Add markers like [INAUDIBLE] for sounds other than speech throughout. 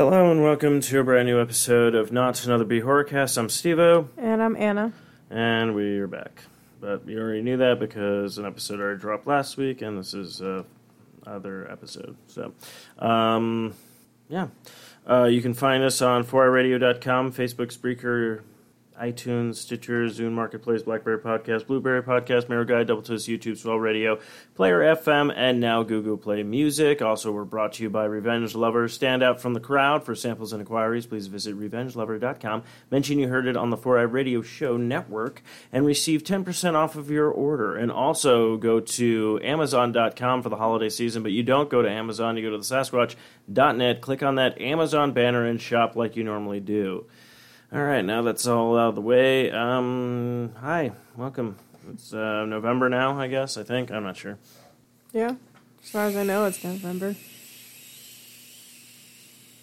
Hello and welcome to a brand new episode of Not Another B Horrorcast. I'm Stevo, And I'm Anna. and we are back. But you already knew that because an episode already dropped last week, and this is a other episode. So, um, yeah. Uh, you can find us on 4iRadio.com, Facebook, Spreaker, iTunes, Stitcher, Zune Marketplace, Blackberry Podcast, Blueberry Podcast, Miro Guide, Double Twist, YouTube, Swell Radio, Player FM, and now Google Play Music. Also, we're brought to you by Revenge Lover. Stand out from the crowd. For samples and inquiries, please visit RevengeLover.com. Mention you heard it on the 4i Radio Show Network and receive 10% off of your order. And also go to Amazon.com for the holiday season, but you don't go to Amazon, you go to the Sasquatch.net, click on that Amazon banner, and shop like you normally do. All right, now that's all out of the way. Um, hi, welcome. It's uh, November now, I guess. I think I'm not sure. Yeah. As far as I know, it's November.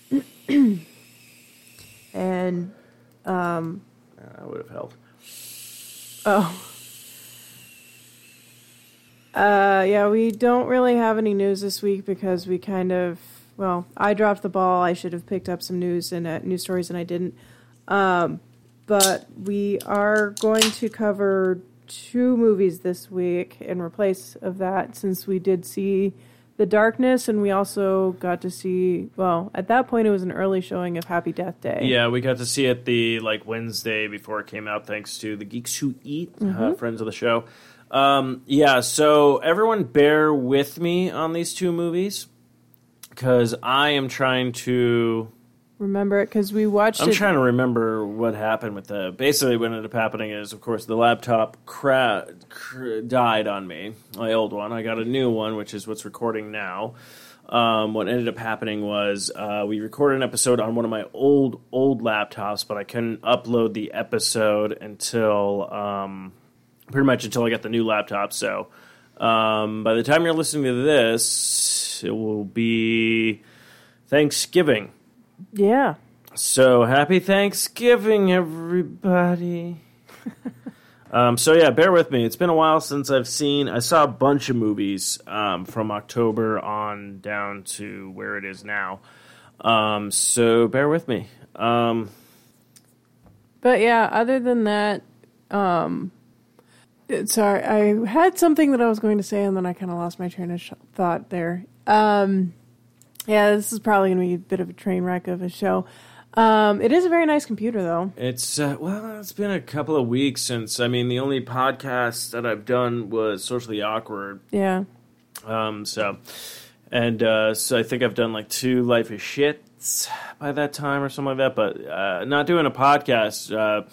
[CLEARS THROAT] and, um, Uh, that would have helped. oh. Uh, yeah, we don't really have any news this week because we kind of, well, I dropped the ball. I should have picked up some news and uh, news stories, and I didn't. Um, but we are going to cover two movies this week in replace of that, since we did see The Darkness, and we also got to see. Well, at that point, it was an early showing of Happy Death Day. Yeah, we got to see it the like Wednesday before it came out, thanks to the Geeks Who Eat, uh, friends of the show. Um, yeah, so everyone bear with me on these two movies because I am trying to. Remember it because we watched I'm it. trying to remember what happened with the. Basically, what ended up happening is, of course, the laptop cra- cr- died on me. My old one. I got a new one, which is what's recording now. Um, what ended up happening was uh, we recorded an episode on one of my old old laptops, but I couldn't upload the episode until um, pretty much until I got the new laptop. So um, by the time you're listening to this, it will be Thanksgiving. Yeah. So happy Thanksgiving, everybody. [LAUGHS] um, so yeah, bear with me. It's been a while since I've seen. I saw a bunch of movies um, from October on down to where it is now. Um, so bear with me. Um, But yeah, other than that, um, it- sorry, I had something that I was going to say, and then I kind of lost my train of sh- thought there. Um, yeah, this is probably going to be a bit of a train wreck of a show. Um, it is a very nice computer, though. it's uh, well, it's been a couple of weeks since. I mean, the only podcast that I've done was socially awkward. Yeah, Um, so, and uh, so I think I've done like two Life is Shits by that time or something like that. But uh, not doing a podcast uh,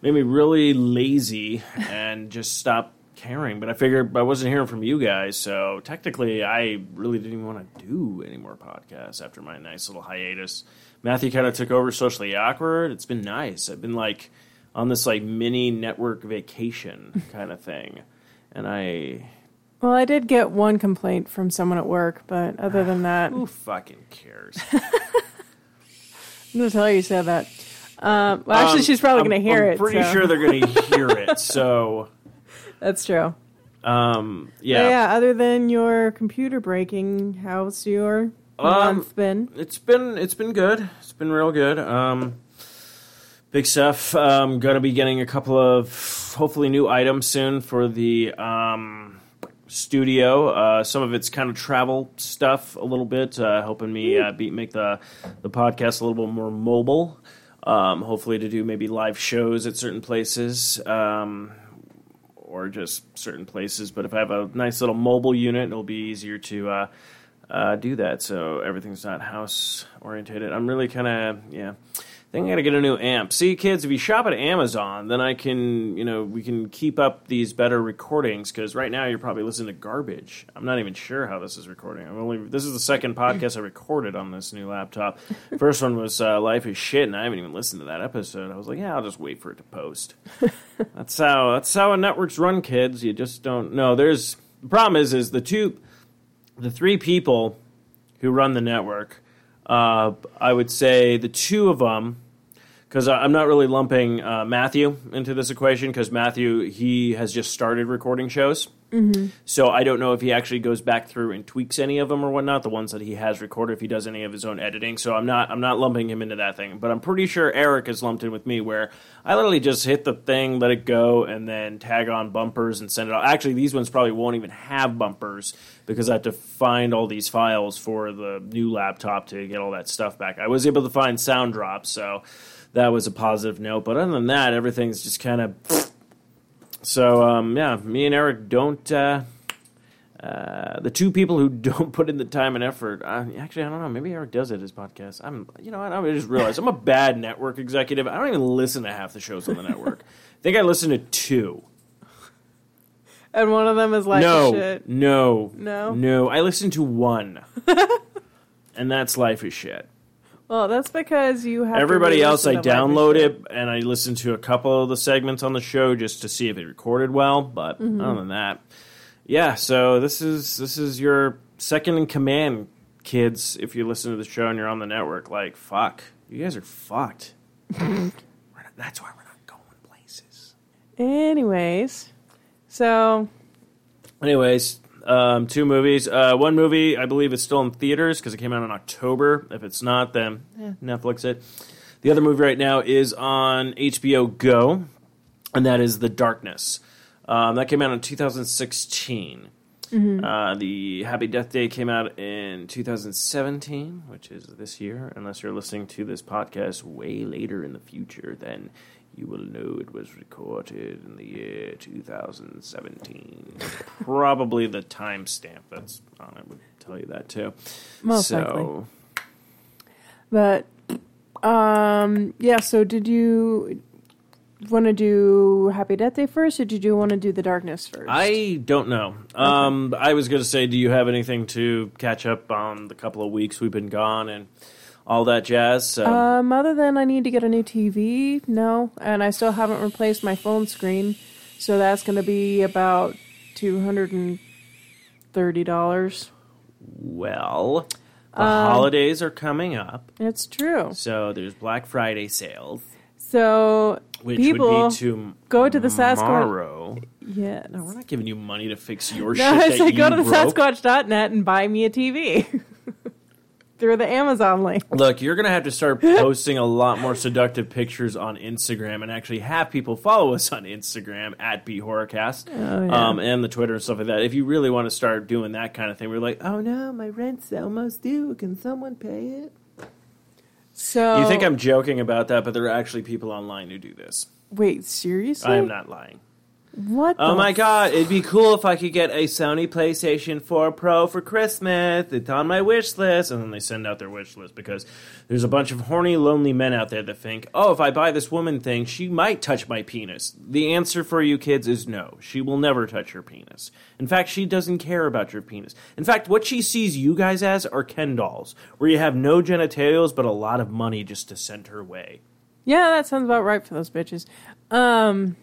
made me really lazy and just stopped caring. But I figured I wasn't hearing from you guys, so technically I really didn't even want to do any more podcasts after my nice little hiatus. Matthew kind of took over socially awkward. It's been nice. I've been like on this like mini network vacation [LAUGHS] kind of thing, and I well, I did get one complaint from someone at work, but other than that, [SIGHS] Who fucking cares? [LAUGHS] I'm going to tell her you said that. Um, well, actually, Um, she's probably I'm- going to hear I'm it. pretty so- sure they're going [LAUGHS] to hear it. So, that's true. um, But yeah. yeah, other than your computer breaking, how's your Um, month been? it's been it's been good. It's been real good. Um, big stuff. Um, going to be getting a couple of hopefully new items soon for the um, studio. Uh, some of it's kind of travel stuff a little bit, uh, helping me uh, be, make the the podcast a little bit more mobile. Um, hopefully, to do maybe live shows at certain places. Um, or just certain places, but if I have a nice little mobile unit, it'll be easier to uh, uh, do that. So everything's not house orientated. I'm really kind of yeah. I think I gotta get a new amp. See, kids, if you shop at Amazon, then I can, you know, we can keep up these better recordings. Because right now you're probably listening to garbage. I'm not even sure how this is recording. I'm only this is the second podcast I recorded on this new laptop. [LAUGHS] First one was uh, Life is Shit, and I haven't even listened to that episode. I was like, yeah, I'll just wait for it to post. [LAUGHS] that's how that's how networks run, kids. You just don't know. There's the problem is is the two the three people who run the network, uh, I would say the two of them because I'm not really lumping uh, Matthew into this equation because Matthew he has just started recording shows. Mm-hmm. So I don't know if he actually goes back through and tweaks any of them or whatnot. The ones that he has recorded, if he does any of his own editing. So I'm not I'm not lumping him into that thing. But I'm pretty sure Eric is lumped in with me, where I literally just hit the thing, let it go, and then tag on bumpers and send it out. Actually, these ones probably won't even have bumpers because I have to find all these files for the new laptop to get all that stuff back. I was able to find sound drops, so that was a positive note. But other than that, everything's just kind of. So um, yeah, me and Eric don't. Uh, uh, the two people who [LAUGHS] don't put in the time and effort. Uh, actually, I don't know. Maybe Eric does it his podcast. I'm. You know, I just realized I'm a bad network executive. I don't even listen to half the shows on the network. [LAUGHS] I think I listen to two. And one of them is like no, shit. no, No? no. I listen to one, [LAUGHS] and that's life is shit. Well, that's because you have to Everybody else, I re-listen to Life download it and I listen to a couple of the segments on the show just to see if it recorded well. But Mm-hmm. other than that, yeah. So this is this is your second in command, kids. If you listen to the show and you're on the network, like fuck, you guys are fucked. [LAUGHS] Not- that's why we're not going places. Anyways, so Anyways, um, two movies. Uh, one movie, I believe, is still in theaters because it came out in October. If it's not, then eh, Netflix it. The other movie right now is on HBO Go, and that is The Darkness. Um, that came out in 2016. Uh, the Happy Death Day came out in 2017, which is this year. Unless you're listening to this podcast way later in the future, then you will know it was recorded in the year 2017. [LAUGHS] Probably the timestamp that's on it would tell you that too. Most so, But um yeah, so did you want to do Happy Death Day first or did you want to do The Darkness first? I don't know. Um, I was going to say, do you have anything to catch up on the couple of weeks we've been gone and all that jazz? So, um other than I need to get a new TV, no, and I still haven't replaced my phone screen. So that's going to be about $230. well, the Um, holidays are coming up, It's true. so there's Black Friday sales, So which people would be to go to the Sasquatch- tomorrow. yes. No, we're not giving you money to fix your No, I shit that said go to the. Sasquatch.net and buy me a TV [LAUGHS] through the Amazon link. Look, you're going to have to start [LAUGHS] posting a lot more seductive pictures on Instagram and actually have people follow us on Instagram at BHorrorcast Oh, yeah. um, and the Twitter and stuff like that. If you really want to start doing that kind of thing, we're like, oh no, my rent's almost due. Can someone pay it? So You think I'm joking about that, but there are actually people online who do this. wait seriously? I am not lying. What? Oh my f- god, it'd be cool if I could get a Sony PlayStation 4 Pro for Christmas. It's on my wish list. And then they send out their wish list because there's a bunch of horny, lonely men out there that think, oh, if I buy this woman thing, she might touch my penis. The answer for you kids is no. She will never touch your penis. In fact, she doesn't care about your penis. In fact, what she sees you guys as are Ken dolls, where you have no genitals but a lot of money just to send her way. Yeah, that sounds about right for those bitches. Um.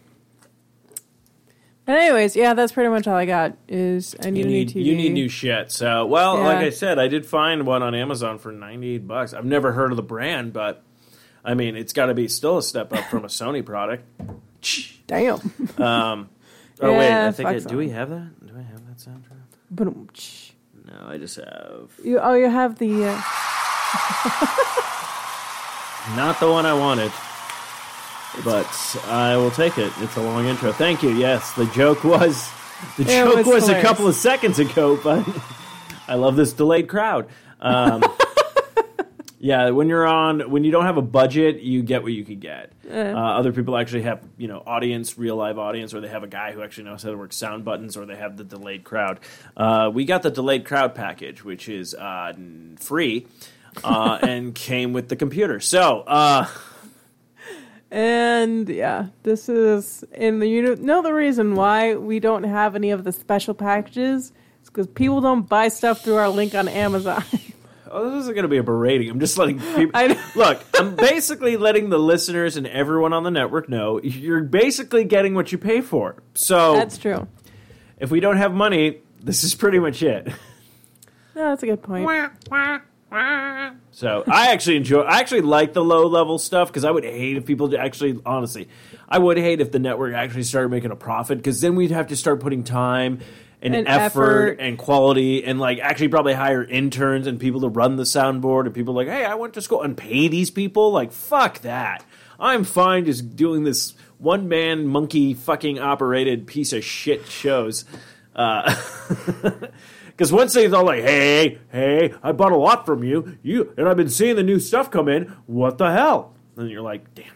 Anyways, yeah, that's pretty much all I got. Is I need You a new need, TV. you need new shit. So, well, Yeah. like I said, I did find one on Amazon for 98 bucks. I've never heard of the brand, but I mean, it's got to be still a step up from a Sony product. [LAUGHS] Damn. Um, [LAUGHS] oh, wait, I think I, do we have that? Do I have that soundtrack? But No, I just have you oh you have the uh, [LAUGHS] not the one I wanted. But I will take it. It's a long intro. Thank you. Yes, the joke was the It joke was was, a couple of seconds ago, but [LAUGHS] I love this delayed crowd. Um, [LAUGHS] yeah, when you're on when you don't have a budget, you get what you can get. Uh, other people actually have you know audience, real live audience, or they have a guy who actually knows how to work sound buttons, or they have the delayed crowd. Uh, we got the delayed crowd package, which is uh, free. uh, [LAUGHS] and came with the computer. So, uh, and yeah, this is in the, you know, the reason why we don't have any of the special packages. It's because people don't buy stuff through our link on Amazon. [LAUGHS] Oh, this isn't going to be a berating. I'm just letting [LAUGHS] people look. I'm basically letting the listeners and everyone on the network know you're basically getting what you pay for. So That's true. if we don't have money, this is pretty much it. [LAUGHS] No, that's a good point. So I actually enjoy. I actually like the low level stuff because I would hate if people actually, honestly, I would hate if the network actually started making a profit because then we'd have to start putting time and, And effort, effort. and quality and like actually probably hire interns and people to run the soundboard and people like, hey, I went to school and pay these people. Like fuck that. I'm fine just doing this one man monkey fucking operated piece of shit shows. Uh, [LAUGHS] Because once they's all like, "Hey, hey, I bought a lot from you, you, and I've been seeing the new stuff come in. What the hell?" And you're like, "Damn it!"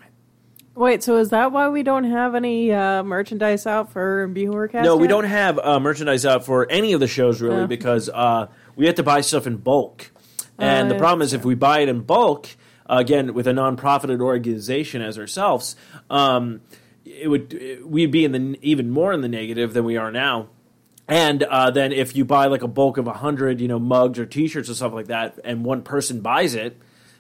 Wait, so is that why we don't have any uh, merchandise out for B Horrorcast? No, we don't have uh, merchandise out for any of the shows really Oh. because uh, we have to buy stuff in bulk, and the problem is if we buy it in bulk, uh, again with a non-profited organization as ourselves, um, it would we'd be in the even more in the negative than we are now. And uh, then if you buy like a bulk of a hundred, you know, mugs or T-shirts or stuff like that, and one person buys it,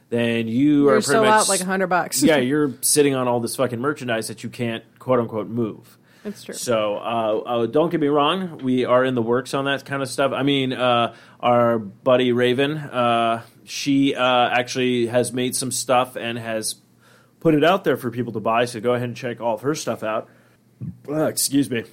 then you You're are pretty still much out like a hundred bucks. yeah, [LAUGHS] you're sitting on all this fucking merchandise that you can't quote unquote move. that's true. So uh, uh, don't get me wrong, we are in the works on that kind of stuff. I mean, uh, our buddy Raven, uh, she uh, actually has made some stuff and has put it out there for people to buy. So go ahead and check all of her stuff out. Uh, excuse me.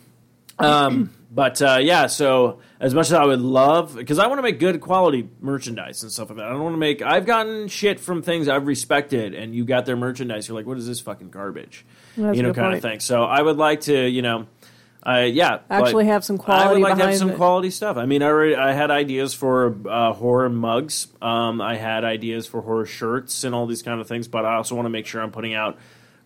Um, but uh, yeah, so as much as I would love, because I want to make good quality merchandise and stuff like that. I don't want to make. I've gotten shit from things I've respected, and you got their merchandise. You're like, what is this fucking garbage? That's you know, kind of thing. So I would like to, you know, uh, yeah, Actually have some quality. I would like to have some it. quality stuff. I mean, I already, I had ideas for uh, horror mugs. Um, I had ideas for horror shirts and all these kind of things. But I also want to make sure I'm putting out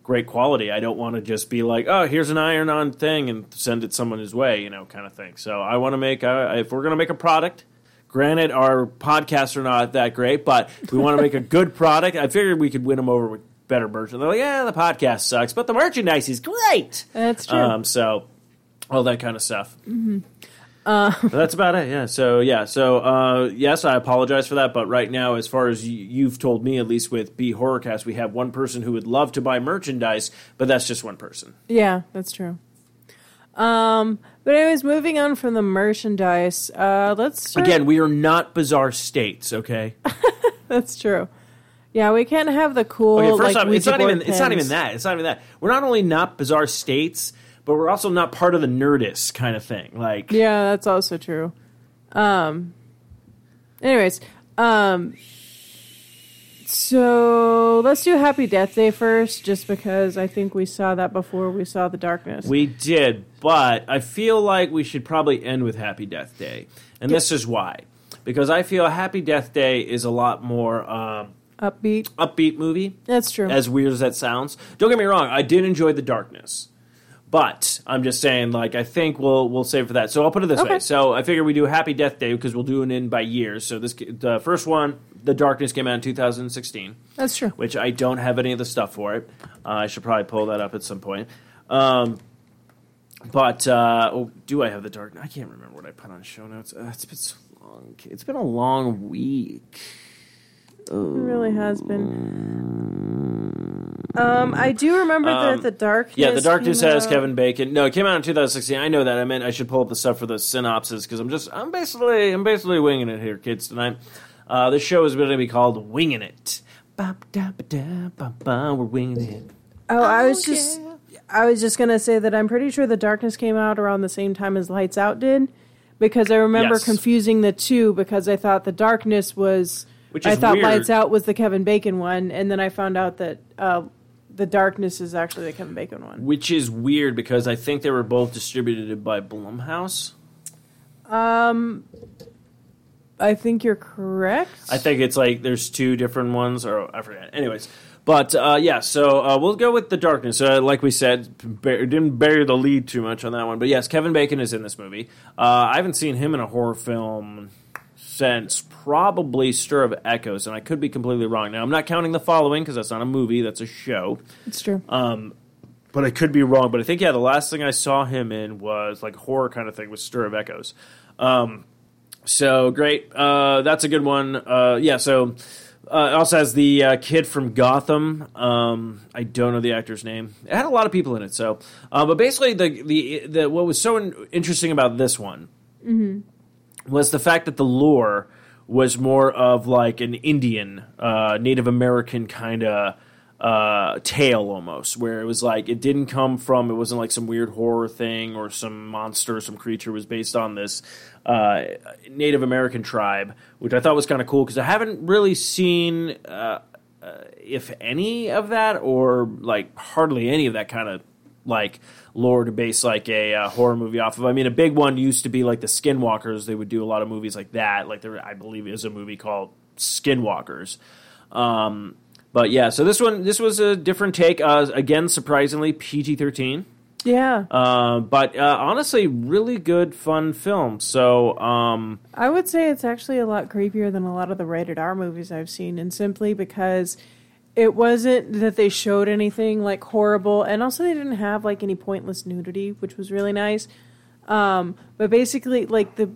great quality. I don't want to just be like, oh, here's an iron on thing and send it someone his way, you know, kind of thing. So I want to make, uh, if we're going to make a product, granted, our podcasts are not that great, but we want to make a good product. I figured we could win them over with better merchandise. They're like, yeah, the podcast sucks, but the merchandise is great. That's true. Um, so all that kind of stuff. Mm-hmm. But that's about it. Yeah. So yeah. So uh, yes, I apologize for that. But right now, as far as y- you've told me, at least with B Horrorcast, we have one person who would love to buy merchandise, but that's just one person. Yeah, that's true. Um, but anyways, moving on from the merchandise, uh, let's start- Again, we are not bizarre states. Okay. [LAUGHS] That's true. Yeah, we can't have the cool. Okay. First like, off, it's not even. It's not even that. It's not even that. We're not only not bizarre states, but we're also not part of the Nerdist kind of thing. Like. Yeah, that's also true. Um. Anyways, um. So let's do Happy Death Day first, just because I think we saw that before we saw the darkness. We did, but I feel like we should probably end with Happy Death Day, and this is why. Because I feel Happy Death Day is a lot more um, Upbeat. upbeat movie. That's true. As weird as that sounds, don't get me wrong. I did enjoy The Darkness, but I'm just saying, like, I think we'll we'll save for that. So I'll put it this way. So I figure we do Happy Death Day because we'll do it in by years. So this the first one, The Darkness, came out in 2016 That's true. which I don't have any of the stuff for it. Uh, I should probably pull that up at some point. Um, but uh, oh, do I have the dark? I can't remember what I put on show notes. Uh, it's been so long. It's been a long week. It really has been. Um, I do remember Um, that the darkness. Yeah, the darkness has out- Kevin Bacon. No, it came out in 2016. I know that. I meant I should pull up the stuff for the synopsis because I'm just I'm basically I'm basically winging it here, kids tonight. Uh, this show is going to be called Winging It. Ba-ba-da-ba-da-ba-ba, We're winging it. Oh, I was just. I was just gonna say that I'm pretty sure the darkness came out around the same time as Lights Out did, because I remember Yes. confusing the two because I thought the darkness was. Which I thought weird. Lights Out was the Kevin Bacon one, and then I found out that uh, the darkness is actually the Kevin Bacon one. Which is weird because I think they were both distributed by Blumhouse. Um, I think you're correct. I think it's like there's two different ones, or I forget. Anyways, but uh, yeah, so uh, we'll go with the darkness. Uh, like we said, bur- didn't bury the lead too much on that one, but yes, Kevin Bacon is in this movie. Uh, I haven't seen him in a horror film since probably Stir of Echoes, and I could be completely wrong. Now I'm not counting the following because that's not a movie; that's a show. it's true. But I could be wrong. But I think yeah, the last thing I saw him in was like horror kind of thing with Stir of Echoes. Um, so great. Uh, that's a good one. Uh, yeah. So uh, it also has the uh, kid from Gotham. Um, I don't know the actor's name. It had a lot of people in it. So, uh, but basically, the the the what was so in- interesting about this one was the fact that the lore was more of like an Indian, uh, Native American kind of uh, tale almost, where it was like it didn't come from, it wasn't like some weird horror thing or some monster, some creature. Was based on this uh, Native American tribe, which I thought was kind of cool because I haven't really seen, uh, uh, if any of that, or like hardly any of that kind of like lore to base like a uh, horror movie off of. I mean, a big one used to be like the Skinwalkers. They would do a lot of movies like that. Like there, I believe, is a movie called Skinwalkers. Um, but yeah, so this one, this was a different take. Uh, again, surprisingly, PG thirteen. Yeah. Uh, but uh, honestly, really good, fun film. So um, I would say it's actually a lot creepier than a lot of the rated R movies I've seen, and simply because it wasn't that they showed anything like horrible, and also they didn't have like any pointless nudity, which was really nice. Um, but basically, like the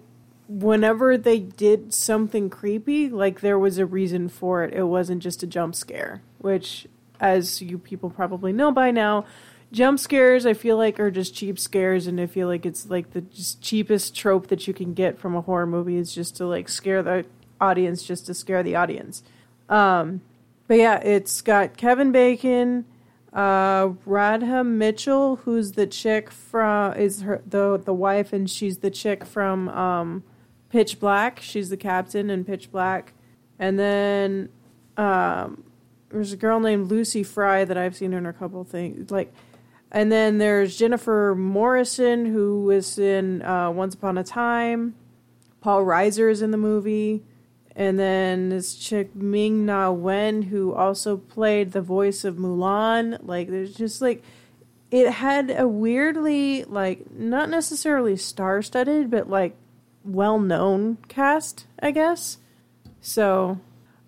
whenever they did something creepy, like there was a reason for it. It wasn't just a jump scare, which, as you people probably know by now, jump scares I feel like are just cheap scares, and I feel like it's like the cheapest trope that you can get from a horror movie is just to like scare the audience, just to scare the audience. Um, but yeah, it's got Kevin Bacon, uh, Radha Mitchell, who's the chick from is her the the wife, and she's the chick from um, Pitch Black. She's the captain in Pitch Black, and then um, there's a girl named Lucy Fry that I've seen in a couple things like. And then there's Jennifer Morrison, who was in uh, Once Upon a Time. Paul Reiser is in the movie. And then this chick Ming Na Wen, who also played the voice of Mulan. Like, there's just like, it had a weirdly, like, not necessarily star studded, but like well known cast, I guess. So,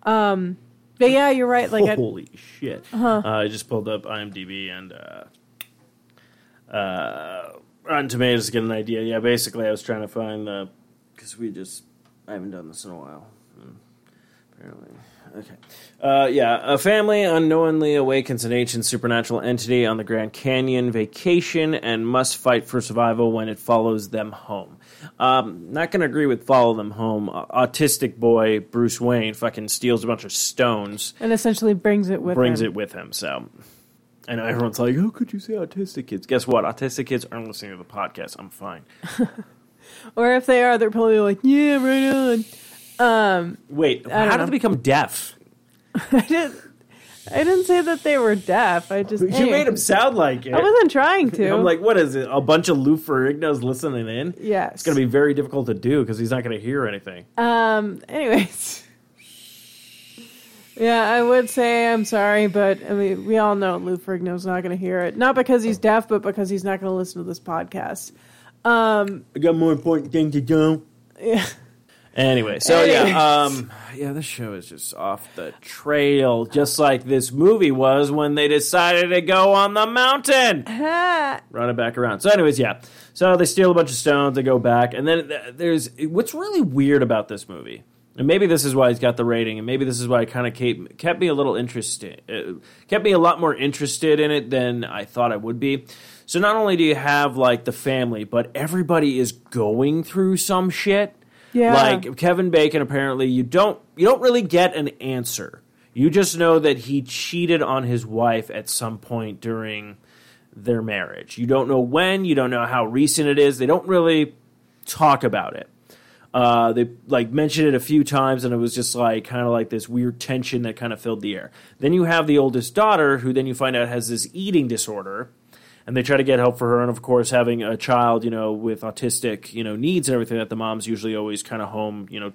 um, but yeah, you're right. Like, I, holy shit! Uh, I just pulled up IMDb and uh, uh, Rotten Tomatoes to get an idea. Yeah, basically, I was trying to find the because we just I haven't done this in a while. Apparently, okay. Uh, yeah, a family unknowingly awakens an ancient supernatural entity on the Grand Canyon vacation and must fight for survival when it follows them home. Um, not going to agree with follow them home. Uh, autistic boy Bruce Wayne fucking steals a bunch of stones, and essentially brings it with brings him. it with him. So, I know everyone's like, "How could you say autistic kids?" Guess what? Autistic kids aren't listening to the podcast. I'm fine. [LAUGHS] Or if they are, they're probably like, yeah, right on. Um, Wait, how did know. they become deaf? [LAUGHS] I didn't. I didn't say that they were deaf. I just You hey, made them sound like it. I wasn't trying to. I'm like, what is it? A bunch of Lou Ferrigno's listening in? yes. It's going to be very difficult to do because he's not going to hear anything. Um. Anyways. Yeah, I would say I'm sorry, but I mean, we all know Lou Ferrigno's not going to hear it. Not because he's deaf, but because he's not going to listen to this podcast. Um. I got more important things to do. [LAUGHS] Yeah. Anyway, so Anyways. yeah, um, yeah, this show is just off the trail, just like this movie was when they decided to go on the mountain. Ha. [LAUGHS] Run it back around. So, anyways, yeah. So they steal a bunch of stones, they go back, and then there's what's really weird about this movie, and maybe this is why he's got the rating, and maybe this is why it kind of kept, kept me a little interested, uh, kept me a lot more interested in it than I thought I would be. So not only do you have like the family, but everybody is going through some shit. Yeah. Like Kevin Bacon, apparently you don't you don't really get an answer. You just know that he cheated on his wife at some point during their marriage. You don't know when. You don't know how recent it is. They don't really talk about it. Uh, they like mentioned it a few times, and it was just like kind of like this weird tension that kind of filled the air. Then you have the oldest daughter, who then you find out has this eating disorder, and they try to get help for her. And of course, having a child, you know, with autistic, you know, needs and everything, that the mom's usually always kind of home, you know,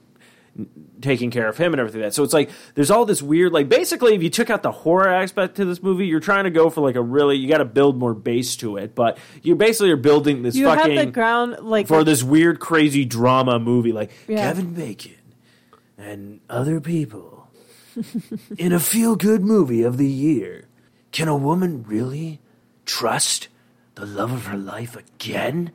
taking care of him and everything like that. So it's like there's all this weird, like basically, if you took out the horror aspect to this movie, you're trying to go for like a really, you got to build more base to it, but you basically are building this You fucking have the ground like for this weird, crazy drama movie, like Yeah. Kevin Bacon and other people [LAUGHS] in a feel good movie of the year. Can a woman really trust the love of her life again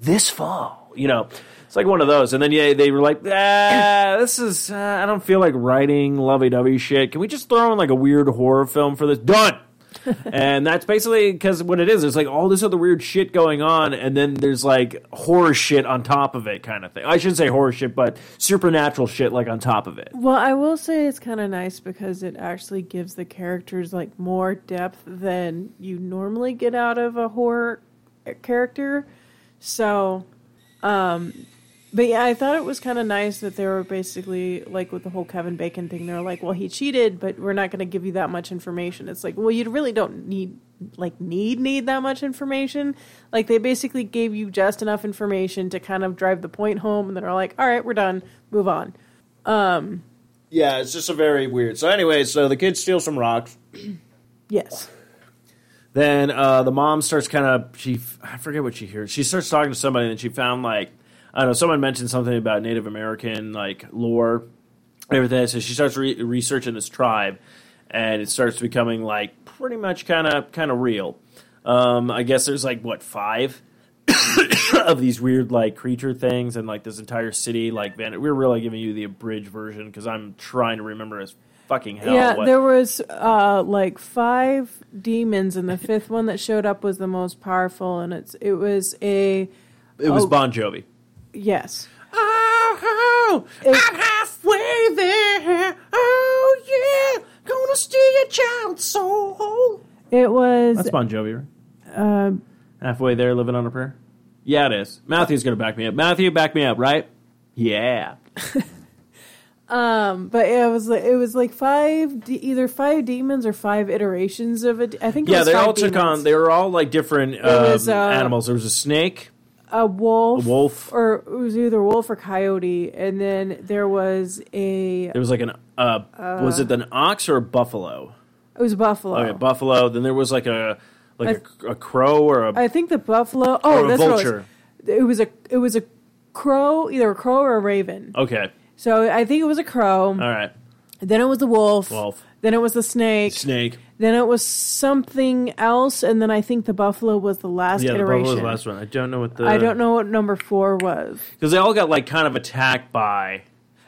this fall? You know, it's like one of those. And then yeah, they were like, ah, this is uh, I don't feel like writing lovey dovey shit. Can we just throw in like a weird horror film for this? Done. [LAUGHS] and that's basically because what it is. There's like all this other weird shit going on, and then there's like horror shit on top of it, kind of thing. I shouldn't say horror shit, but supernatural shit like on top of it. Well, I will say it's kind of nice because it actually gives the characters like more depth than you normally get out of a horror character. So, um, but yeah, I thought it was kind of nice that they were basically like with the whole Kevin Bacon thing. They're like, well, he cheated, but we're not going to give you that much information. It's like, well, you really don't need like need need that much information. Like they basically gave you just enough information to kind of drive the point home, and then are like, all right, we're done, move on. Um, Yeah, it's just a very weird. So anyway, so the kid steals some rocks. yes. Then uh, the mom starts kind of she I forget what she hears. She starts talking to somebody, and she found like I don't know. Someone mentioned something about Native American like lore, everything. So she starts re- researching this tribe, and it starts becoming like pretty much kind of kind of real. Um, I guess there's like what five [COUGHS] of these weird like creature things, and like this entire city like van- we're really giving you the abridged version because I'm trying to remember as fucking hell. yeah, what- there was uh, like five demons, and the fifth one that showed up was the most powerful, and it's it was a it was oh. Bon Jovi. Yes. Oh, It- I'm halfway there. Oh yeah, gonna steal your child's soul. It was That's Bon Jovi, right? um, Halfway there, living on a prayer. Yeah, it is. Matthew's gonna back me up. Matthew, back me up, right? Yeah. [LAUGHS] um, but it was like it was like five, de- either five demons or five iterations of it. I think it Yeah, was they five all took on. They were all like different um, was, uh, animals. There was a snake, a wolf, a wolf. or it was either wolf or coyote, and then there was a There was like an. Uh, was it an ox or a buffalo? it was a buffalo. Okay, buffalo. Then there was like a like a, a crow or a, I think the buffalo. or Oh, a that's vulture. what it was. It was a it was a crow, either a crow or a raven. Okay, So I think it was a crow. all right. Then it was the wolf. Wolf, Then it was the snake. snake. Then it was something else, and then I think the buffalo was the last Yeah, the iteration. buffalo was the last one. I don't know what the. I don't know what number four was. because they all got like kind of attacked by.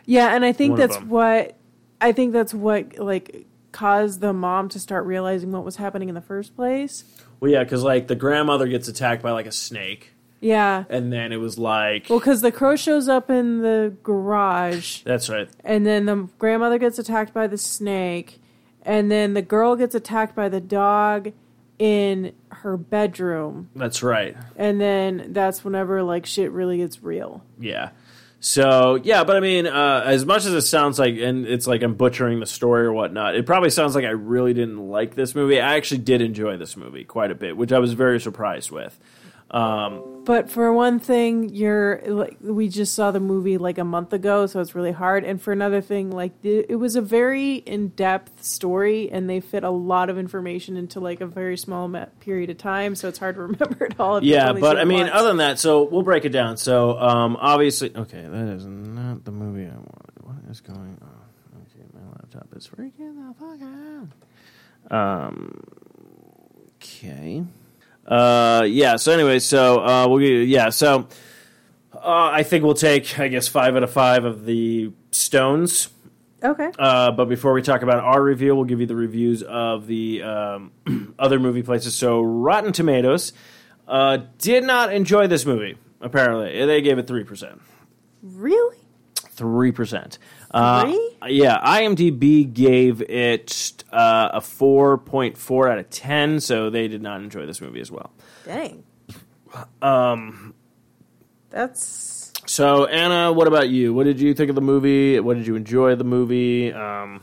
Yeah, and I think that's what I think that's what like caused the mom to start realizing what was happening in the first place. Well, yeah, because like the grandmother gets attacked by like a snake, Yeah. and then it was like. Well, because the crow shows up in the garage, that's right. and then the grandmother gets attacked by the snake, and then the girl gets attacked by the dog in her bedroom, That's right. and then that's whenever like shit really gets real. Yeah. So yeah, but I mean, uh, as much as it sounds like, and it's like I'm butchering the story or whatnot, it probably sounds like I really didn't like this movie. I actually did enjoy this movie quite a bit, which I was very surprised with. Um, But for one thing, you're like we just saw the movie like a month ago, so it's really hard. And for another thing, like the, it was a very in depth story, and they fit a lot of information into like a very small ma- period of time, so it's hard to [LAUGHS] remember it all. Yeah, but I mean, once. other than that, so we'll break it down. So um, obviously, okay, that is not the movie I wanted. What is going on? Okay, my laptop is freaking the fuck out. Um, okay. Uh, yeah. So anyway, so uh, we'll yeah. So uh, I think we'll take, I guess, five out of five of the stones. okay, Uh, but before we talk about our review, we'll give you the reviews of the um, [CLEARS THROAT] other movie places. So Rotten Tomatoes uh, did not enjoy this movie. Apparently, they gave it three percent. really? Three percent. Uh, Three? yeah, IMDb gave it uh, a four point four out of ten, so they did not enjoy this movie as well. Dang, Um, that's so Anna, what about you? What did you think of the movie? What did you enjoy the movie? Um,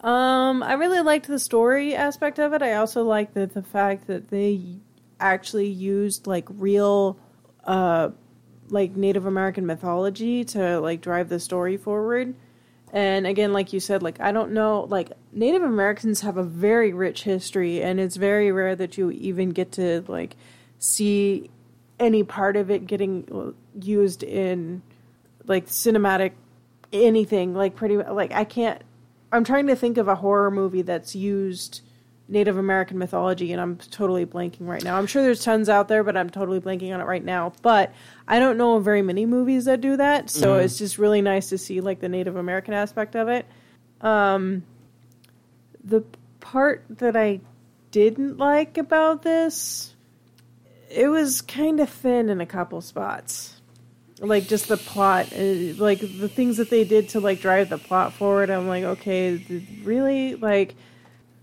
Um, I really liked the story aspect of it. I also liked the the fact that they actually used like real, uh, like Native American mythology to like drive the story forward. And again, like you said, like I don't know, like Native Americans have a very rich history, and it's very rare that you even get to like see any part of it getting used in like cinematic anything like pretty like i can't i'm trying to think of a horror movie that's used native american mythology and i'm totally blanking right now i'm sure there's tons out there but i'm totally blanking on it right now but i don't know of very many movies that do that so it's just really nice to see like the native american aspect of it um the part that i didn't like about this, it was kind of thin in a couple spots. Like just the plot, uh, like the things that they did to like drive the plot forward. I'm like, okay, really, like,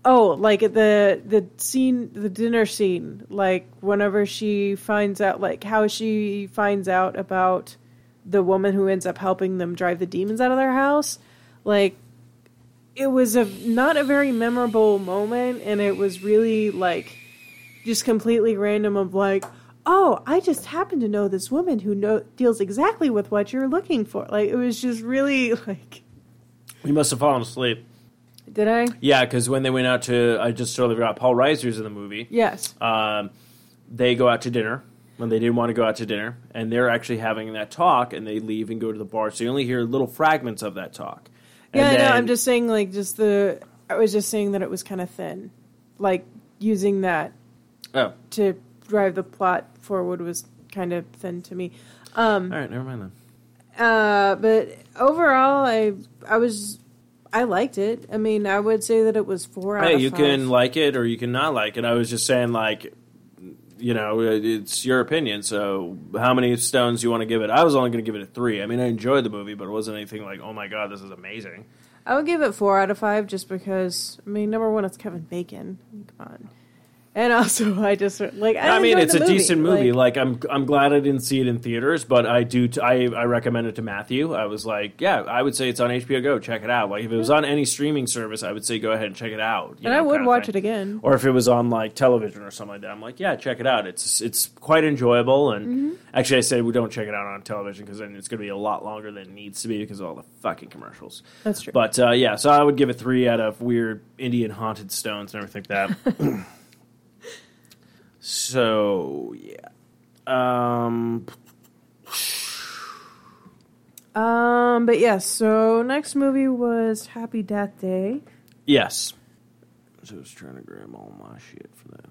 oh, like the the scene, the dinner scene, like whenever she finds out, like how she finds out about the woman who ends up helping them drive the demons out of their house, like it was a not a very memorable moment and it was really like just completely random of like oh i just happen to know this woman who know, deals exactly with what you're looking for like it was just really [LAUGHS] like You must have fallen asleep. Did i Yeah, because when they went out to, I just totally forgot. Paul Reiser's in the movie. yes Um, they go out to dinner when they didn't want to go out to dinner, and they're actually having that talk, and they leave and go to the bar. So you only hear little fragments of that talk. And yeah then- i'm just saying like just the i was just saying that it was kind of thin like using that Oh, to drive the plot forward was kind of thin to me um all right, never mind then. Uh, but overall, I I was I liked it. I mean, I would say that it was four out Hey, you five. can like it or you can not like it. I was just saying, like, you know, it's your opinion. So, how many stones you want to give it? I was only going to give it a three. I mean, I enjoyed the movie, but it wasn't anything like, oh my god, this is amazing. I would give it four out of five just because. I mean, number one, it's Kevin Bacon. Come on. And also, [LAUGHS] I just like. I, I, mean, it's a movie. decent movie. Like, Like, I'm, I'm glad I didn't see it in theaters, but I do. T- I, I recommend it to Matthew. I was like, yeah, I would say it's on HBO Go. Check it out. Like, if it was on any streaming service, I would say go ahead and check it out. you and I would watch it again. or if it was on like television or something like that, I'm like, yeah, check it out. It's it's quite enjoyable. And Mm-hmm. actually, I said we don't check it out on television because then it's going to be a lot longer than it needs to be because of all the fucking commercials. That's true. But uh, yeah, so I would give it three out of weird Indian haunted stones and everything like that. [LAUGHS] so yeah, um, Um, but yes. so next movie was Happy Death Day. yes. So I was trying to grab all my shit for that.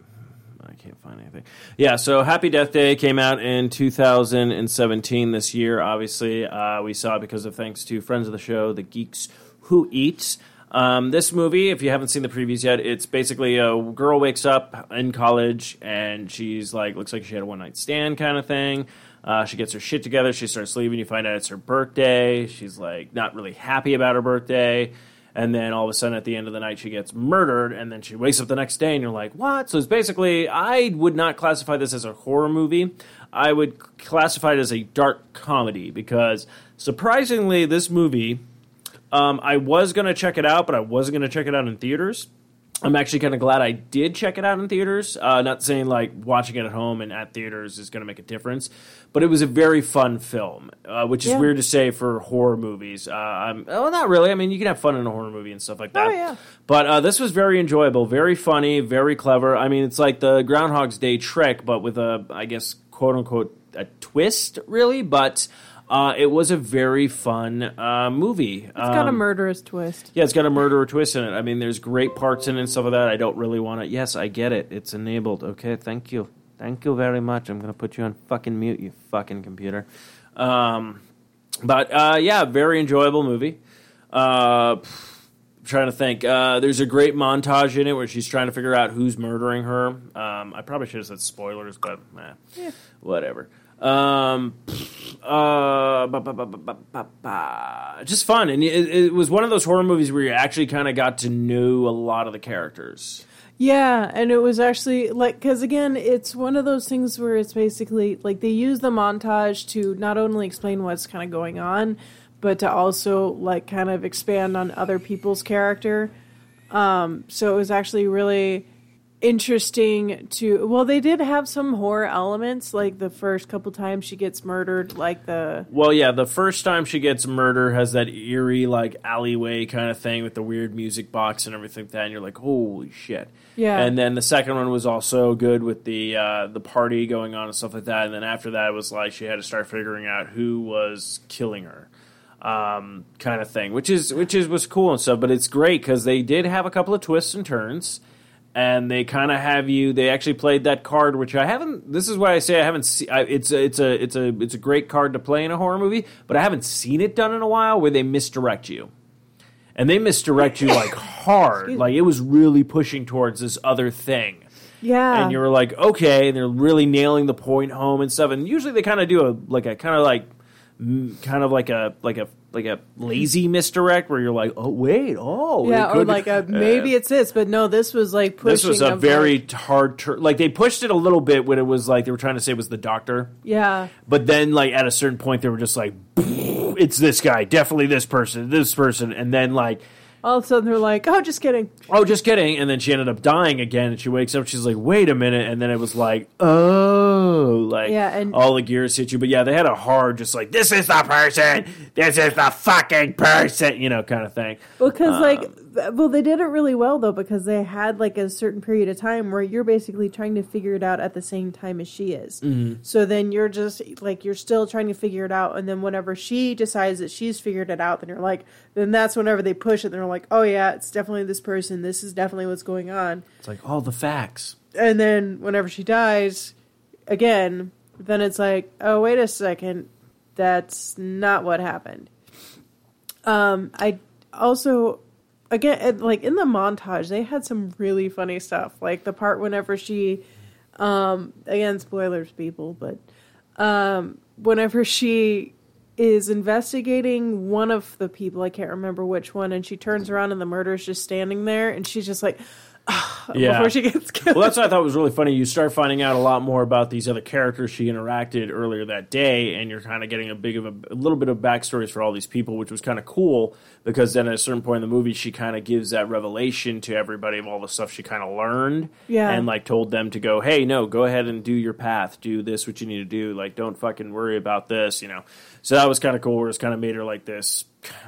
I can't find anything. Yeah, so Happy Death Day came out in 2017 this year. Obviously, uh, we saw it because of thanks to friends of the show, the Geeks Who Eats. Um, this movie, if you haven't seen the previews yet, it's basically a girl wakes up in college and she's like, looks like she had a one night stand kind of thing. Uh, she gets her shit together. She starts leaving. You find out it's her birthday. She's like not really happy about her birthday. And then all of a sudden at the end of the night, she gets murdered. And then she wakes up the next day and you're like, what? So it's basically, I would not classify this as a horror movie. I would classify it as a dark comedy because surprisingly, this movie um, I was going to check it out, but I wasn't going to check it out in theaters. I'm actually kind of glad I did check it out in theaters. Uh, not saying like watching it at home and at theaters is going to make a difference, but it was a very fun film, uh, which is Yeah. weird to say for horror movies. Uh, I'm, well, not really. I mean, you can have fun in a horror movie and stuff like that. Oh, yeah. But uh, this was very enjoyable, very funny, very clever. I mean, it's like the Groundhog's Day trick, but with a, I guess, quote unquote, a twist, really. But uh, it was a very fun uh, movie. It's got a murderous twist. Yeah, it's got a murderer twist in it. I mean, there's great parts in it and stuff like that. I don't really want to. Yes, I get it. It's enabled. Okay, thank you. Thank you very much. I'm going to put you on fucking mute, you fucking computer. Um, but uh, yeah, very enjoyable movie. Uh, I'm trying to think. Uh, there's a great montage in it where she's trying to figure out who's murdering her. Um, I probably should have said spoilers, but eh, whatever. Um, uh, just fun, and it, it was one of those horror movies where you actually kind of got to know a lot of the characters. Yeah, and it was actually like because again, it's one of those things where it's basically like they use the montage to not only explain what's kind of going on, but to also like kind of expand on other people's character. Um, so it was actually really interesting to. Well, they did have some horror elements, like the first couple times she gets murdered, like the Well, yeah, the first time she gets murdered has that eerie like alleyway kind of thing with the weird music box and everything like that, and you're like, holy shit. Yeah. And then the second one was also good with the uh, the party going on and stuff like that. And then after that, it was like she had to start figuring out who was killing her, um, kind of thing, which is which is was cool and stuff. But it's great because they did have a couple of twists and turns. And they kind of have you. They actually played that card, which I haven't. This is why I say I haven't. seen. it's a, it's a it's a it's a great card to play in a horror movie, but I haven't seen it done in a while where they misdirect you and they misdirect you like [COUGHS] hard. Like it was really pushing towards this other thing. Yeah. And you were like, okay, and they're really nailing the point home and stuff. And usually they kind of do a like a kind of like kind of like a like a like a lazy misdirect where you're like, oh wait, oh yeah, or could- like a, [LAUGHS] maybe uh, it's this, but no, this was like pushing. this was a very like- hard turn. Like they pushed it a little bit when it was like they were trying to say it was the doctor. yeah. But then, like at a certain point, they were just like, "It's this guy, definitely this person, this person," and then like, All of a sudden they're like, oh, just kidding. "Oh, just kidding," and then she ended up dying again, and she wakes up, she's like, "Wait a minute," and then it was like, "Oh," like Yeah, and- all the gears hit you. But yeah, they had a hard, just like, "This is the person, this is the fucking person," you know, kind of thing. Because Um, like, well, they did it really well though because they had like a certain period of time where you're basically trying to figure it out at the same time as she is. Mm-hmm. So then you're just like you're still trying to figure it out, and then whenever she decides that she's figured it out, then you're like, then that's whenever they push it. They're like, oh yeah, it's definitely this person. This is definitely what's going on. It's like all the facts. And then whenever she dies, again, then it's like, oh wait a second, that's not what happened. Um, I also, again, like in the montage, they had some really funny stuff. Like the part whenever she, um, again, spoilers, people, but um, whenever she is investigating one of the people, I can't remember which one, and she turns around and the murderer's just standing there, and she's just like, [SIGHS] Yeah. before she gets killed. well, that's what I thought was really funny. You start finding out a lot more about these other characters she interacted earlier that day, and you're kind of getting a big of a, a little bit of backstories for all these people, which was kind of cool because then at a certain point in the movie, she kind of gives that revelation to everybody of all the stuff she kind of learned, Yeah. and like told them to go, hey, no, go ahead and do your path, do this, what you need to do, like don't fucking worry about this, you know. So that was kind of cool. Where it's kind of made her like this,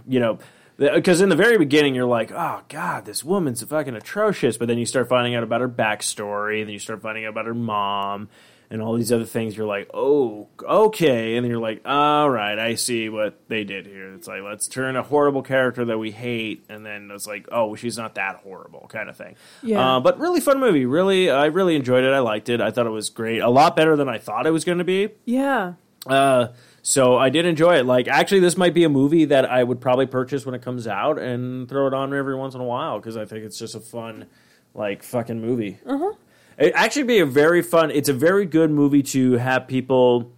you know because in the very beginning you're like, oh god, this woman's fucking atrocious, but then you start finding out about her backstory, and then you start finding out about her mom and all these other things. You're like, oh, okay, and then you're like, all right, I see what they did here. It's like let's turn a horrible character that we hate, and then it's like, oh, she's not that horrible, kind of thing. Yeah. Uh, but really fun movie. Really, I really enjoyed it. I liked it. I thought it was great. A lot better than I thought it was going to be. yeah. Uh, so I did enjoy it. Like, actually, this might be a movie that I would probably purchase when it comes out and throw it on every once in a while because I think it's just a fun, like, fucking movie. Uh-huh. It actually be a very fun. It's a very good movie to have people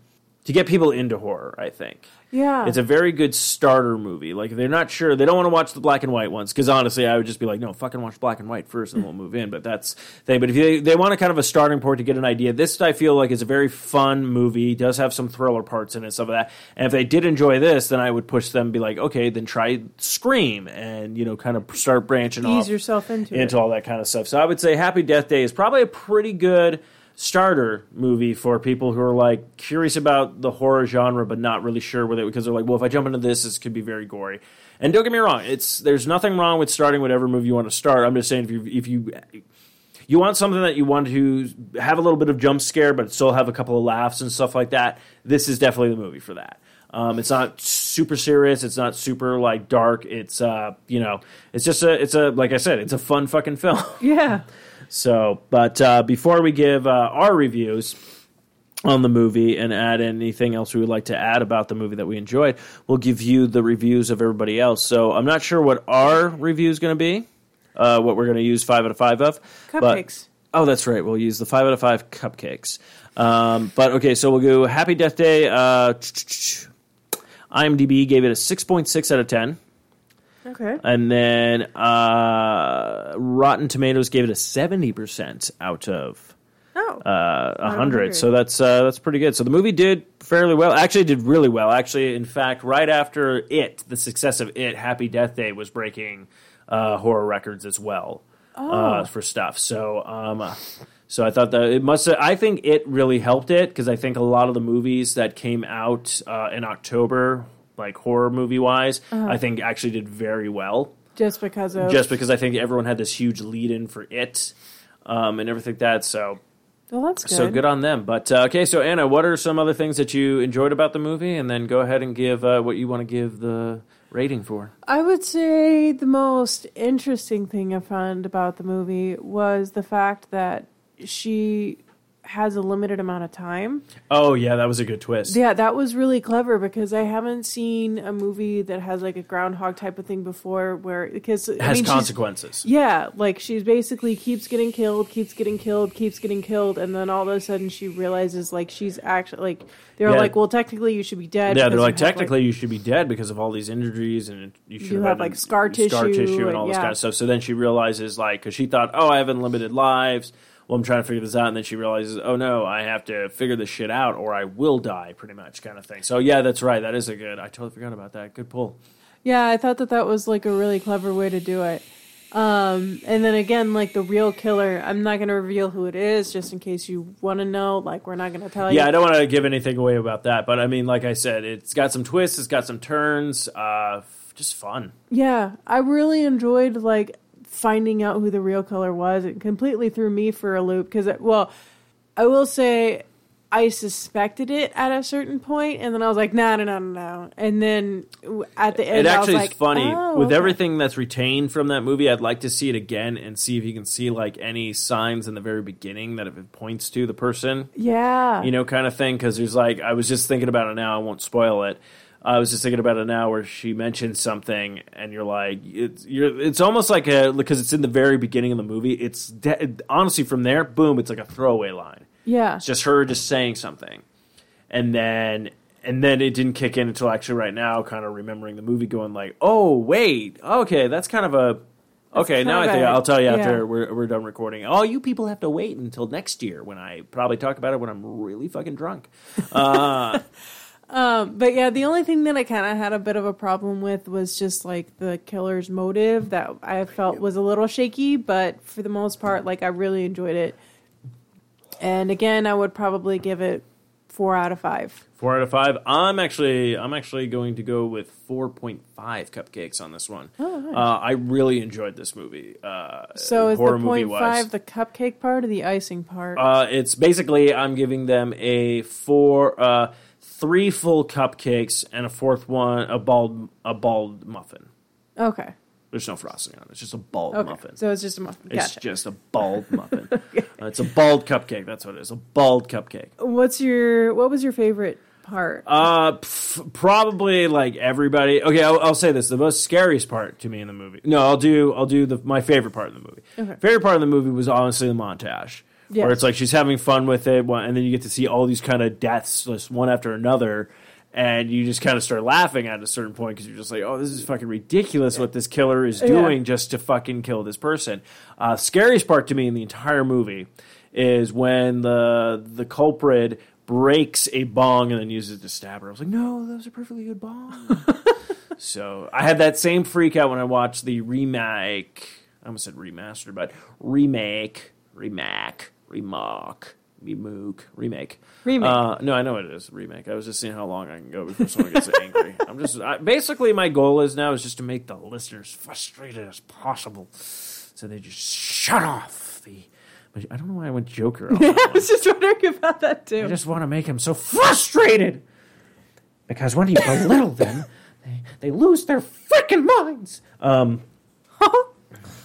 to get people into horror. I think. Yeah. It's a very good starter movie. Like if they're not sure, they don't want to watch the black and white ones because honestly, I would just be like, no, fucking watch black and white first, and we'll [LAUGHS] move in. But that's the thing. But if they they want a kind of a starting point to get an idea, this I feel like is a very fun movie. It does have some thriller parts in it, stuff of that. And if they did enjoy this, then I would push them, be like, okay, then try Scream, and you know, kind of start branching off Ease yourself into, into it. all that kind of stuff. So I would say Happy Death Day is probably a pretty good starter movie for people who are like curious about the horror genre but not really sure with it because they're like, well, if I jump into this, this could be very gory. And don't get me wrong, it's there's nothing wrong with starting whatever movie you want to start. I'm just saying if you if you you want something that you want to have a little bit of jump scare but still have a couple of laughs and stuff like that, this is definitely the movie for that. Um, it's not super serious. It's not super like dark. It's uh, you know, it's just a, it's a like I said, it's a fun fucking film. Yeah. [LAUGHS] So, but uh, before we give uh, our reviews on the movie and add anything else we would like to add about the movie that we enjoyed, we'll give you the reviews of everybody else. So, I'm not sure what our review is going to be, uh, what we're going to use five out of five of. but- Cupcakes. oh, that's right. We'll use the five out of five cupcakes. Um, but okay, so we'll go Happy Death Day. Uh, [TSK] IMDb gave it a 6.6 out of 10. Okay. And then uh, Rotten Tomatoes gave it a 70% out of Oh. uh, 100. 100. So that's uh, that's pretty good. So the movie did fairly well. Actually, did really well. Actually, in fact, right after it, the success of it, Happy Death Day was breaking uh, horror records as well uh, for stuff. So um, so I thought that it must. I think it really helped it because I think a lot of the movies that came out uh, in October, like horror movie wise, I think actually did very well just because of just because I think everyone had this huge lead in for it um, and everything like that. So well, that's good. so good on them. But uh, okay, so Anna, what are some other things that you enjoyed about the movie? And then go ahead and give uh, what you want to give the rating for. I would say the most interesting thing I found about the movie was the fact that she has a limited amount of time. Oh yeah, that was a good twist. Yeah, that was really clever because I haven't seen a movie that has like a groundhog type of thing before where because It I has mean, consequences. Yeah, like she's basically keeps getting killed, keeps getting killed, keeps getting killed, and then all of a sudden she realizes like she's actually like they're Yeah. like, well, technically you should be dead. Yeah, they're like technically you should be dead because of all these injuries and you should You have, have, like, scar scar tissue tissue and all this kind of stuff. So then she realizes like because she thought, oh, I have unlimited lives. Well, I'm trying to figure this out, and then she realizes, oh no, I have to figure this shit out, or I will die, pretty much, kind of thing. So yeah, that's right. That is a good. I totally forgot about that. Good pull. Yeah, I thought that that was like a really clever way to do it. Um, and then again, like the real killer, I'm not going to reveal who it is, just in case you want to know. Like, we're not going to tell you. Yeah, I don't want to give anything away about that, but I mean, like I said, it's got some twists, it's got some turns, uh, just fun. Yeah, I really enjoyed like finding out who the real killer was. It completely threw me for a loop because, well, I will say I suspected it at a certain point, and then I was like, no, no, no, no, no. And then at the end, It I was actually like, is funny oh, with okay. everything that's retained from that movie. I'd like to see it again and see if you can see like any signs in the very beginning that if it points to the person, Yeah, you know, kind of thing. Because there's like I was just thinking about it now. I won't spoil it. I was just thinking about it now, where she mentioned something, and you're like, it's you're, it's almost like a because it's in the very beginning of the movie. It's de- honestly from there, boom, it's like a throwaway line. yeah, It's just her just saying something, and then and then it didn't kick in until actually right now, kind of remembering the movie, going like, oh wait, okay, that's kind of a. Okay, now I think a- I'll tell you after yeah. we're, we're done recording. Oh, you people have to wait until next year when I probably talk about it when I'm really fucking drunk. [LAUGHS] Uh, Um, but yeah, the only thing that I kind of had a bit of a problem with was just like the killer's motive that I felt was a little shaky, but for the most part, like I really enjoyed it. And again, I would probably give it four out of five. four out of five. I'm actually I'm actually going to go with four point five cupcakes on this one. Oh, nice. uh, I really enjoyed this movie. Uh, So is the movie-wise. five the cupcake part or the icing part? Uh, it's basically I'm giving them a four, uh, three full cupcakes and a fourth one a bald a bald muffin. okay, There's no frosting on it. It's just a bald okay. muffin. So it's just a muffin. it's just a bald [LAUGHS] muffin. Uh, it's a bald cupcake. That's what it is. A bald cupcake. What's your what was your favorite part? Uh, pff, probably like everybody. Okay, I'll, I'll say this: the most scariest part to me in the movie. No, I'll do. I'll do the my favorite part of the movie. Okay. Favorite part of the movie was honestly the montage, where it's like she's having fun with it, and then you get to see all these kind of deaths, just one after another. And you just kind of start laughing at a certain point because you're just like, "Oh, this is fucking ridiculous! What this killer is Yeah. doing just to fucking kill this person." Uh, scariest part to me in the entire movie is when the the culprit breaks a bong and then uses it to stab her. I was like, no, that was a perfectly good bong. [LAUGHS] so I had that same freak out when I watched the remake. I almost said remastered, but remake, remake, remark, remake, remake. Remake. Uh, no, I know what it is. Remake. I was just seeing how long I can go before someone gets [LAUGHS] angry. I'm just I, basically my goal is now is just to make the listeners frustrated as possible, so they just shut off the. I don't know why I went Joker. On [LAUGHS] I was just wondering about that too. I just want to make him so frustrated. Because when you [LAUGHS] belittle them, they, they lose their freaking minds. Um,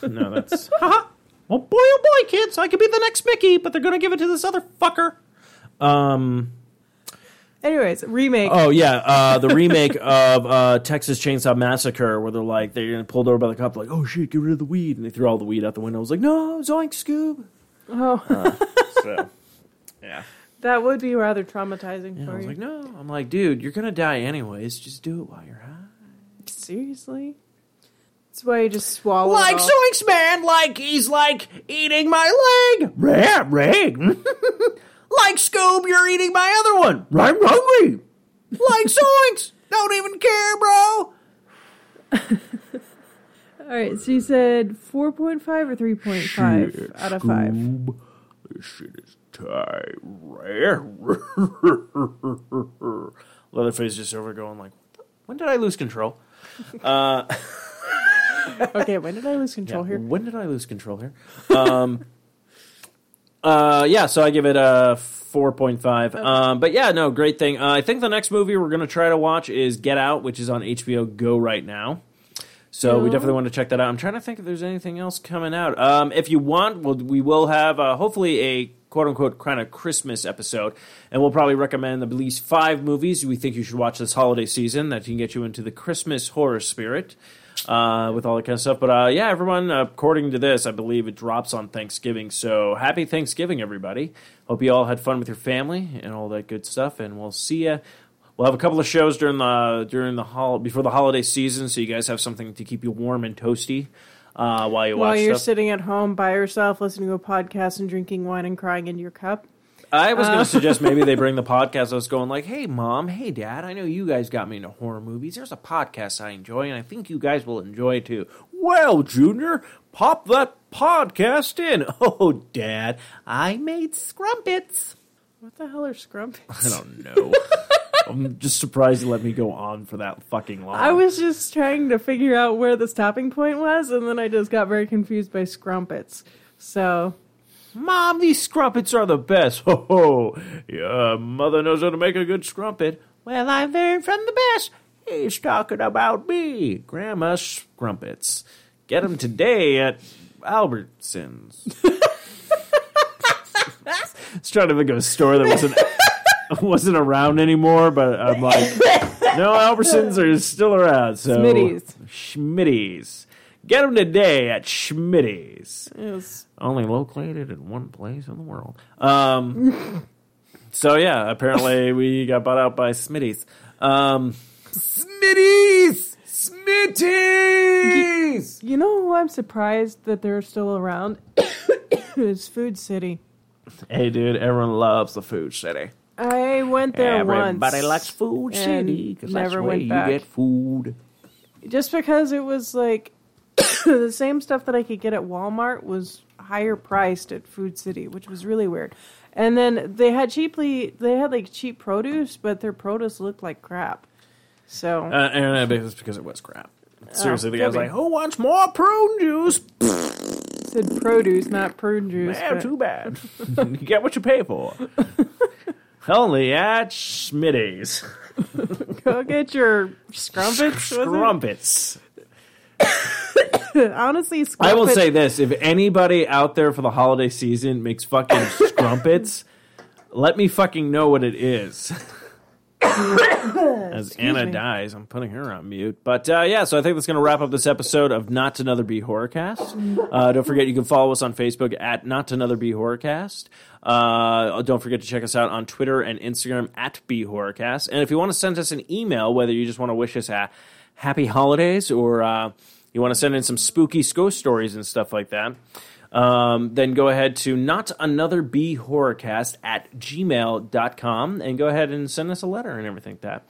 no, that's. Well, boy, oh boy, kids, I could be the next Mickey, but they're going to give it to this other fucker. Um. Anyways, remake. Oh yeah, uh, the remake [LAUGHS] of uh, Texas Chainsaw Massacre, where they're like they're pulled over by the cop, like, "Oh shit, get rid of the weed," and they threw all the weed out the window. I was like, "No, zoink, Scoob." Oh, So, [LAUGHS] yeah. that would be rather traumatizing Yeah, for I was you. like, no. I'm like, dude, you're gonna die anyways. Just do it while you're high. Seriously? That's why you just swallow. Like it all. Zoinks, man. Like he's like eating my leg. Yeah, leg. [LAUGHS] like Scoob, you're eating my other one. I'm hungry. Like Zoinks. Don't even care, bro. [LAUGHS] All right, so you said 4.5 or 3.5 out of 5. Scoob, this shit is tight. [LAUGHS] Leatherface just over going like, when did I lose control? Uh, [LAUGHS] Okay, when did I lose control Yeah, here? When did I lose control here? Um, [LAUGHS] uh, yeah, so I give it a four point five. Um, but yeah, no, great thing. Uh, I think the next movie we're gonna try to watch is Get Out, which is on HBO Go right now. So we definitely want to check that out. I'm trying to think if there's anything else coming out. Um, if you want, we'll, we will have uh, hopefully a quote unquote kind of Christmas episode, and we'll probably recommend at least five movies we think you should watch this holiday season that can get you into the Christmas horror spirit. Uh, with all that kind of stuff, but uh, yeah, everyone. According to this, I believe it drops on Thanksgiving. So happy Thanksgiving, everybody! Hope you all had fun with your family and all that good stuff. And we'll see you We'll have a couple of shows during the during the hol- before the holiday season, so you guys have something to keep you warm and toasty uh, while you While you're stuff. sitting at home by yourself, listening to a podcast and drinking wine and crying into your cup. I was going Uh. to [LAUGHS] suggest maybe they bring the podcast. I was going like, "Hey, mom, hey, dad, I know you guys got me into horror movies. There's a podcast I enjoy, and I think you guys will enjoy it too." Well, Junior, pop that podcast in. [LAUGHS] Oh, Dad, I made scrumpets. What the hell are scrumpets? I don't know. [LAUGHS] I'm just surprised you let me go on for that fucking long. I was just trying to figure out where the stopping point was, and then I just got very confused by scrumpets. So, Mom, these scrumpets are the best. [LAUGHS] Ho ho! Your mother knows how to make a good scrumpet. Well, I learned from the best. He's talking about me, Grandma Scrumpets. Get them today at Albertsons. [LAUGHS] I was trying to think of a store that wasn't [LAUGHS] wasn't around anymore, but I'm like, no, Albertsons are still around. So Schmitty's. Schmitty's. Get them today at Schmitty's it was, only located in one place in the world. Um, [LAUGHS] so yeah, apparently we got bought out by Smitty's. Um, Smitty's, Smitty's. you know who I'm surprised that they're still around? [COUGHS] is Food City. Hey, dude, everyone loves the Food City. I went there once. Everybody likes Food City because that's never where went you back. get food. just because it was like [COUGHS] the same stuff that I could get at Walmart was higher priced at Food City, which was really weird. And then they had cheaply they had like cheap produce, but their produce looked like crap. So Uh, and it was because it was crap. Seriously, the guy was like, "Who wants more prune juice?" said produce, not prune juice. Yeah, but- too bad. [LAUGHS] you get what you pay for. [LAUGHS] Only at Schmitty's. Go get your scrumpets. was Scrumpets. [COUGHS] [LAUGHS] Honestly, scrumpets. I will say this: if anybody out there for the holiday season makes fucking [COUGHS] scrumpets, let me fucking know what it is. [COUGHS] As Anna me. dies, I'm putting her on mute. But uh, yeah, so I think that's going to wrap up this episode of Not Another B Horrorcast. Uh, don't forget you can follow us on Facebook at Not Another B Horrorcast. Uh, don't forget to check us out on Twitter and Instagram at B Horrorcast. And if you want to send us an email, whether you just want to wish us a happy holidays or uh, you want to send in some spooky ghost stories and stuff like that, um, then go ahead to not another b horrorcast at gmail.com and go ahead and send us a letter and everything like that.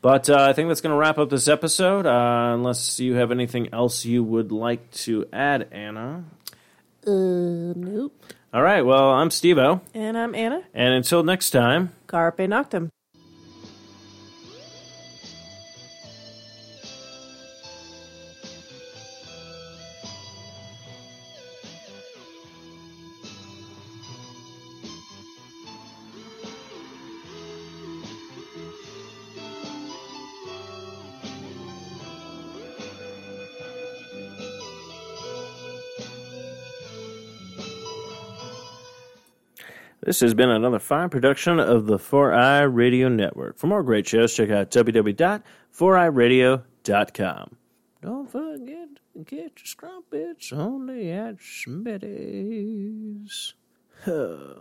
But uh, I think that's going to wrap up this episode. Uh, unless you have anything else you would like to add, Anna. Uh, nope. All right. Well, I'm Stevo, And I'm Anna. and until next time. Carpe Noctem. This has been another fine production of the 4i Radio Network. For more great shows, check out www.4iradio.com. Don't forget to get your scrumpets only at Smitty's. Huh.